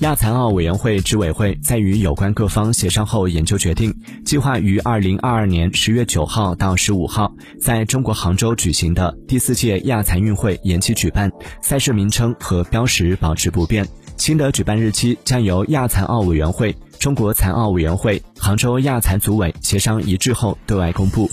亚残奥委员会执委会在与有关各方协商后研究决定计划于二零二二年十月九号到十五号在中国杭州举行的第四届亚残运会延期举办赛事名称和标识保持不变。新的举办日期将由亚残奥委员会中国残奥委员会杭州亚残组委协商一致后对外公布。